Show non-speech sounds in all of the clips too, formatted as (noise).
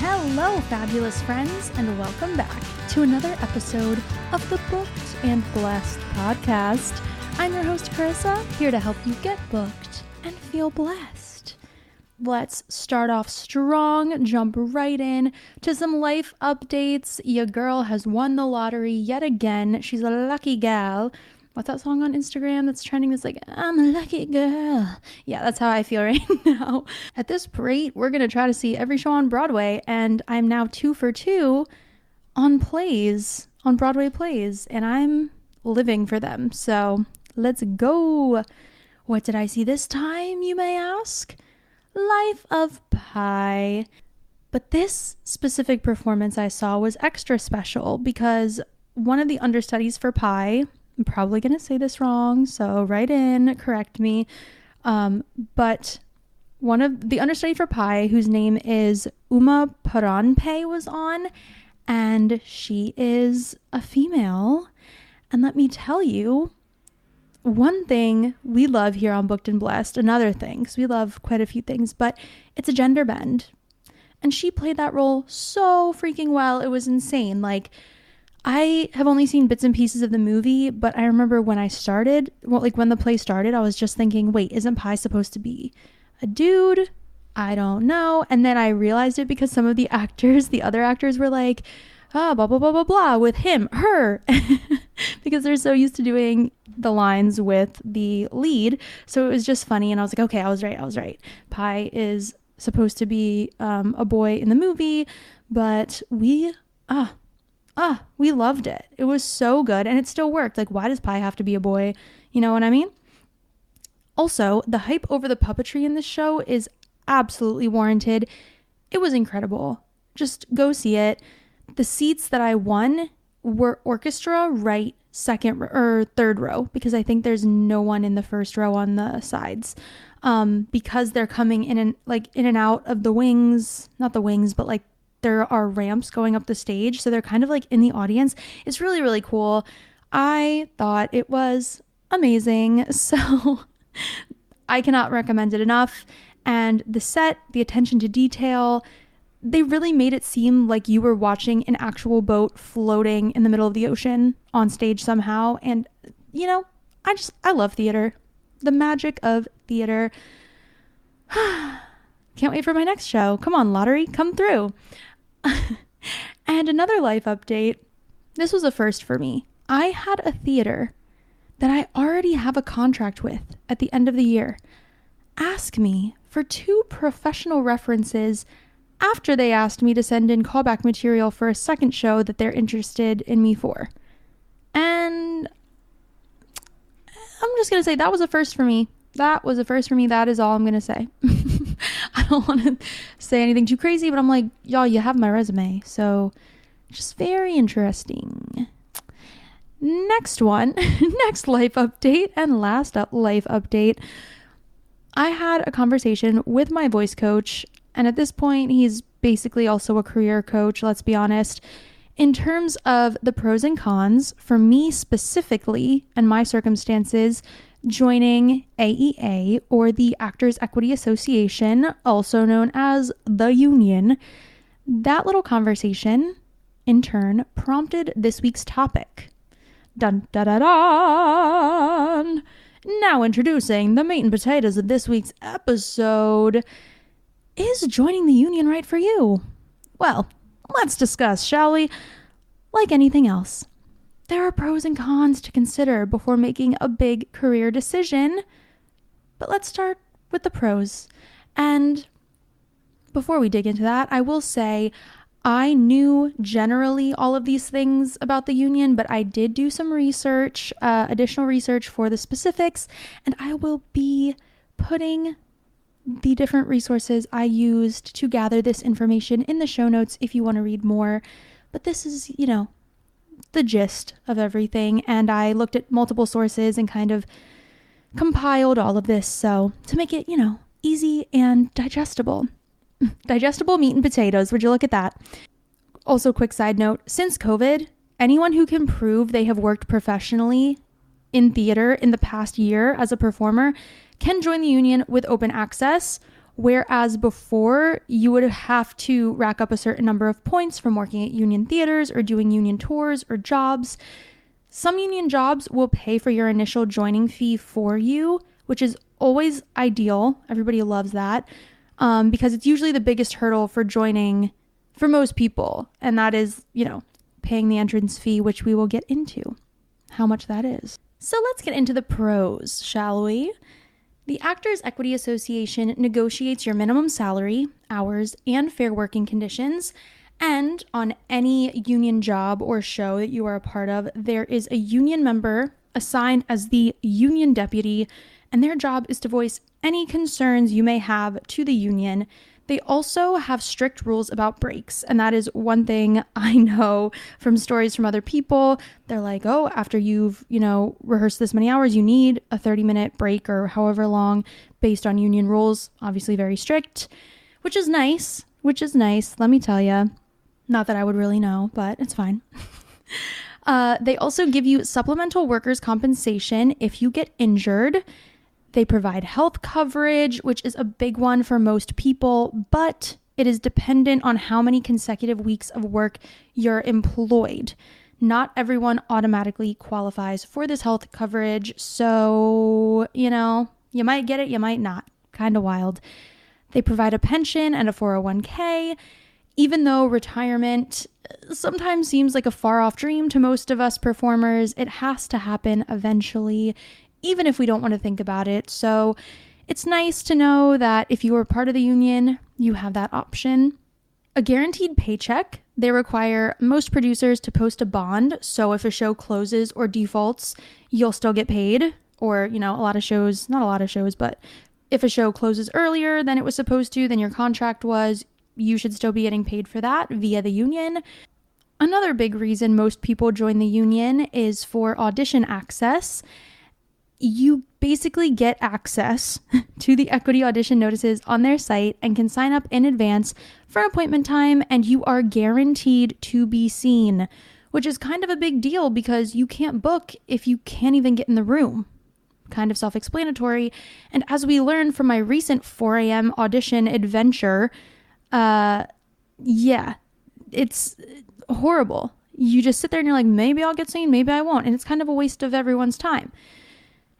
Hello, fabulous friends, and welcome back to another episode of the Booked and Blessed podcast. I'm your host, Karissa, here to help you get booked and feel blessed. Let's start off strong, jump right in to some life updates. Your girl has won the lottery yet again. She's a lucky gal what's that song on Instagram that's trending? That's like, I'm a lucky girl. Yeah, that's how I feel (laughs) right now. At this rate, we're going to try to see every show on Broadway, and I'm now two for two on plays, on Broadway plays, and I'm living for them. So let's go. What did I see this time, you may ask? Life of Pi. But this specific performance I saw was extra special because one of the understudies for Pi, I'm probably going to say this wrong, so write in, correct me. Um, but one of the understudy for Pi, whose name is Uma Paranjpe, was on, and she is a female. And let me tell you, one thing we love here on Booked and Blessed, another thing, because we love quite a few things, but it's a gender bend. And she played that role so freaking well. It was insane. Like, I have only seen bits and pieces of the movie, but I remember when I started, well, like when the play started, I was just thinking, wait, isn't Pi supposed to be a dude? I don't know. And then I realized it because some of the (laughs) actors, the other actors were like, ah, blah, blah, blah, blah, blah, with him, her, (laughs) because they're so used to doing the lines with the lead. So it was just funny. And I was like, okay, I was right. I was right. Pi is supposed to be um, a boy in the movie, but we, ah, ah, we loved it. It was so good and it still worked. Like, why does Pi have to be a boy? You know what I mean? Also, the hype over the puppetry in this show is absolutely warranted. It was incredible. Just go see it. The seats that I won were orchestra right second or third row because I think there's no one in the first row on the sides. Um, because they're coming in and like in and out of the wings, not the wings, but like there are ramps going up the stage. So they're kind of like in the audience. It's really, really cool. I thought it was amazing. (laughs) So I cannot recommend it enough. And the set, the attention to detail, they really made it seem like you were watching an actual boat floating in the middle of the ocean on stage somehow. And, you know, I just, I love theater. The magic of theater. (sighs) Can't wait for my next show. Come on, lottery, come through. (laughs) and another life update. This was a first for me. I had a theater that I already have a contract with at the end of the year ask me for two professional references after they asked me to send in callback material for a second show that they're interested in me for. And I'm just going to say that was a first for me. That was a first for me. That is all I'm going to say. (laughs) (laughs) I don't want to say anything too crazy, but I'm like, y'all, you have my resume. So just very interesting. Next one, (laughs) next life update, and last life update. I had a conversation with my voice coach, and at this point, he's basically also a career coach, let's be honest. In terms of the pros and cons, for me specifically and my circumstances, joining AEA or the Actors Equity Association, also known as the Union, that little conversation in turn prompted this week's topic. Dun da da! Now introducing the meat and potatoes of this week's episode. Is joining the union right for you? Well, let's discuss, shall we? Like anything else, there are pros and cons to consider before making a big career decision. But let's start with the pros. And before we dig into that, I will say I knew generally all of these things about the union, but I did do some research, uh, additional research for the specifics, and I will be putting the different resources I used to gather this information in the show notes if you want to read more. But this is, you know, the gist of everything. And I looked at multiple sources and kind of compiled all of this. So to make it, you know, easy and digestible. (laughs) digestible meat and potatoes. Would you look at that? Also, quick side note since COVID, anyone who can prove they have worked professionally in theater in the past year as a performer can join the union with open access Whereas before, you would have to rack up a certain number of points from working at union theaters or doing union tours or jobs. Some union jobs will pay for your initial joining fee for you, which is always ideal. Everybody loves that um, because it's usually the biggest hurdle for joining for most people. And that is, you know, paying the entrance fee, which we will get into how much that is. So let's get into the pros, shall we? The Actors Equity Association negotiates your minimum salary, hours, and fair working conditions. And on any union job or show that you are a part of, there is a union member assigned as the union deputy, and their job is to voice any concerns you may have to the union they also have strict rules about breaks, and that is one thing (laughs) I know from stories from other people. They're like, "Oh, after you've, you know, rehearsed this many hours, you need a 30-minute break or however long based on union rules." Obviously very strict, which is nice, which is nice, let me tell you. Not that I would really know, but it's fine. (laughs) uh, they also give you supplemental workers' compensation if you get injured. They provide health coverage, which is a big one for most people, but it is dependent on how many consecutive weeks of work you're employed. Not everyone automatically qualifies for this health coverage, so, you know, you might get it, you might not. Kind of wild. They provide a pension and a 401k. Even though retirement uh, sometimes seems like a far off dream to most of us performers, it has to happen eventually even if we don't want to think about it. So it's nice to know that if you are part of the union, you have that option. A guaranteed paycheck. They require most producers to post a bond. So if a show closes or defaults, you'll still get paid. Or, you know, a lot of shows, not a lot of shows, but if a show closes earlier than it was supposed to, than your contract was, you should still be getting paid for that via the union. Another big reason most people join the union is for audition access you basically get access (laughs) to the equity audition notices on their site and can sign up in advance for appointment time, and you are guaranteed to be seen, which is kind of a big deal because you can't book if you can't even get in the room. Kind of self explanatory. And as we learned from my recent 4 a.m. audition adventure, uh, yeah, it's horrible. You just sit there and you're like, maybe I'll get seen, maybe I won't. And it's kind of a waste of everyone's time.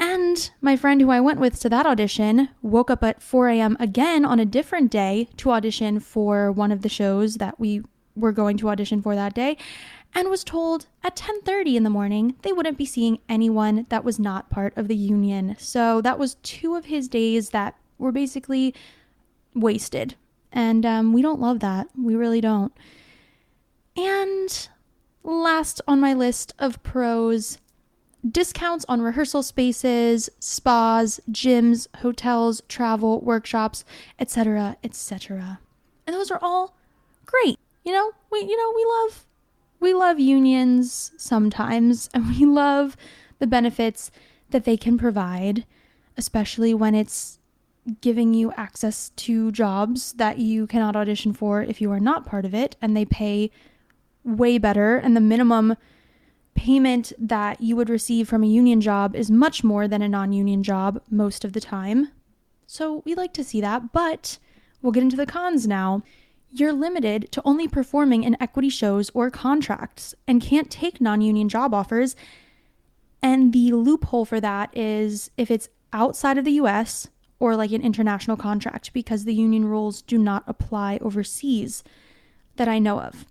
And my friend who I went with to that audition woke up at 4 a.m. again on a different day to audition for one of the shows that we were going to audition for that day and was told at 10:30 in the morning they wouldn't be seeing anyone that was not part of the union. So that was two of his days that were basically wasted. And um, we don't love that. We really don't. And last on my list of pros discounts on rehearsal spaces, spas, gyms, hotels, travel, workshops, etc., etc. And those are all great. You know, we you know, we love we love unions sometimes (laughs) and we love the benefits that they can provide, especially when it's giving you access to jobs that you cannot audition for if you are not part of it and they pay way better and the minimum payment that you would receive from a union job is much more than a non union job most of the time. So we like to see that, but we'll get into the cons now. You're limited to only performing in equity shows or contracts and can't take non union job offers. And the loophole for that is if it's outside of the US or like an international contract, because the union rules do not apply overseas that I know of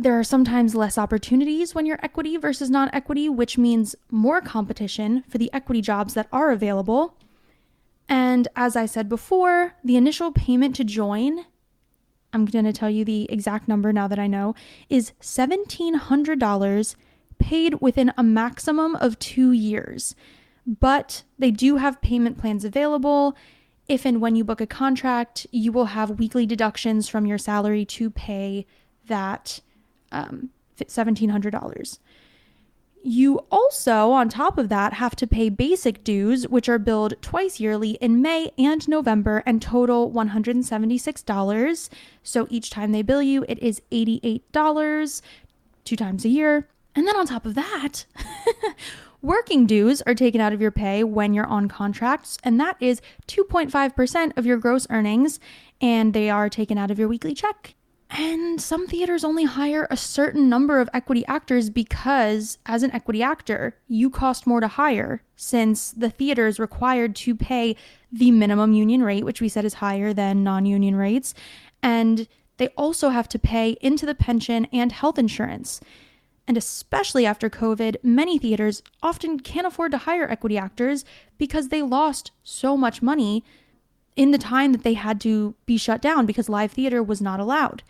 there are sometimes less opportunities when you're equity versus non equity, which means more competition for the equity jobs that are available. And as I said before, the initial payment to join, I'm going to tell you the exact number now that I know, is $1,700 paid within a maximum of two years. But they do have payment plans available. If and when you book a contract, you will have weekly deductions from your salary to pay that um, $1,700. You also, on top of that, have to pay basic dues, which are billed twice yearly in May and November and total $176. So each time they bill you, it is $88 two times a year. And then on top of that, (laughs) Working dues are taken out of your pay when you're on contracts, and that is 2.5% of your gross earnings, and they are taken out of your weekly check. And some theaters only hire a certain number of equity actors because, as an equity actor, you cost more to hire since the theater is required to pay the minimum union rate, which we said is higher than non union rates. And they also have to pay into the pension and health insurance. And especially after COVID, many theaters often can't afford to hire equity actors because they lost so much money in the time that they had to be shut down because live theater was not allowed.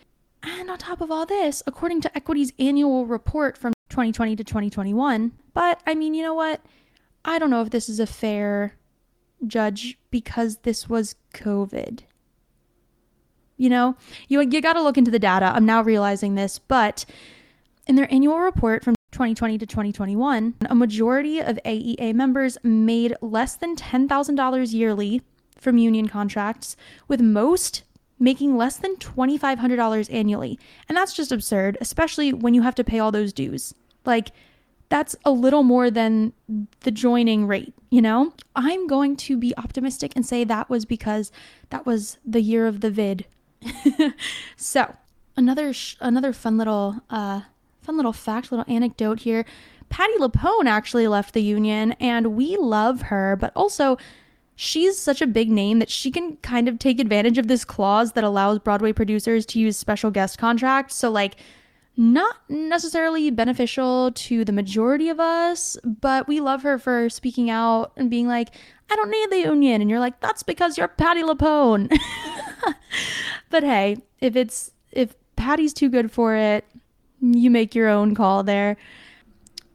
And on top of all this, according to Equity's annual report from 2020 to 2021, but I mean, you know what? I don't know if this is a fair judge because this was COVID. You know, you, you got to look into the data. I'm now realizing this, but in their annual report from 2020 to 2021, a majority of AEA members made less than $10,000 yearly from union contracts, with most making less than $2,500 annually. And that's just absurd, especially when you have to pay all those dues. Like, that's a little more than the joining rate, you know? I'm going to be optimistic and say that was because that was the year of the vid. (laughs) so, another sh- another fun little uh fun little fact, little anecdote here. Patti LuPone actually left the union and we love her, but also she's such a big name that she can kind of take advantage of this clause that allows Broadway producers to use special guest contracts. So, like, not necessarily beneficial to the majority of us, but we love her for speaking out and being like, I don't need the union. And you're like, that's because you're Patti LuPone. (laughs) but hey, if it's, if Patti's too good for it, you make your own call there.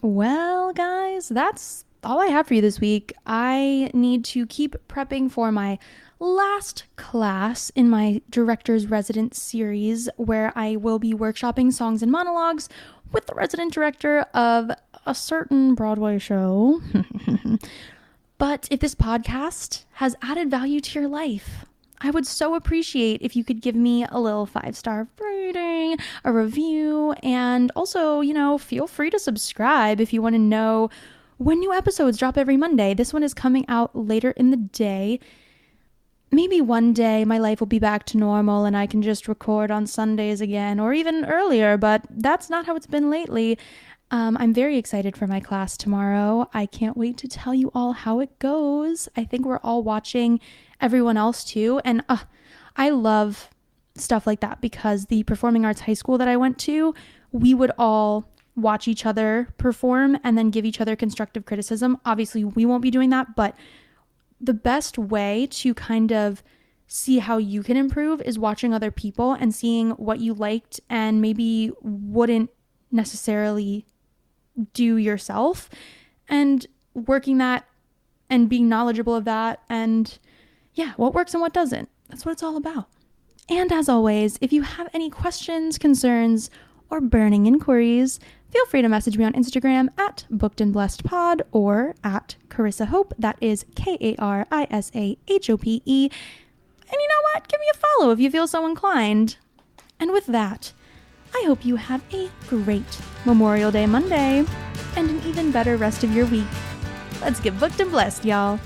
Well, guys, that's all I have for you this week. I need to keep prepping for my last class in my director's resident series, where I will be workshopping songs and monologues with the resident director of a certain Broadway show. (laughs) but if this podcast has added value to your life, I would so appreciate if you could give me a little five star rating, a review, and also, you know, feel free to subscribe if you want to know when new episodes drop every Monday. This one is coming out later in the day. Maybe one day my life will be back to normal and I can just record on Sundays again, or even earlier, but that's not how it's been lately. Um, I'm very excited for my class tomorrow. I can't wait to tell you all how it goes. I think we're all watching everyone else too. And uh, I love stuff like that because the performing arts high school that I went to, we would all watch each other perform and then give each other constructive criticism. Obviously, we won't be doing that, but the best way to kind of see how you can improve is watching other people and seeing what you liked and maybe wouldn't necessarily do yourself and working that and being knowledgeable of that and yeah, what works and what doesn't. That's what it's all about. And as always, if you have any questions, concerns, or burning inquiries, feel free to message me on Instagram at Booked and Blessed Pod or at Karissa Hope. That is K A R I S A H O P E. And you know what? Give me a follow if you feel so inclined. And with that, I hope you have a great Memorial Day Monday and an even better rest of your week. Let's get booked and blessed, y'all.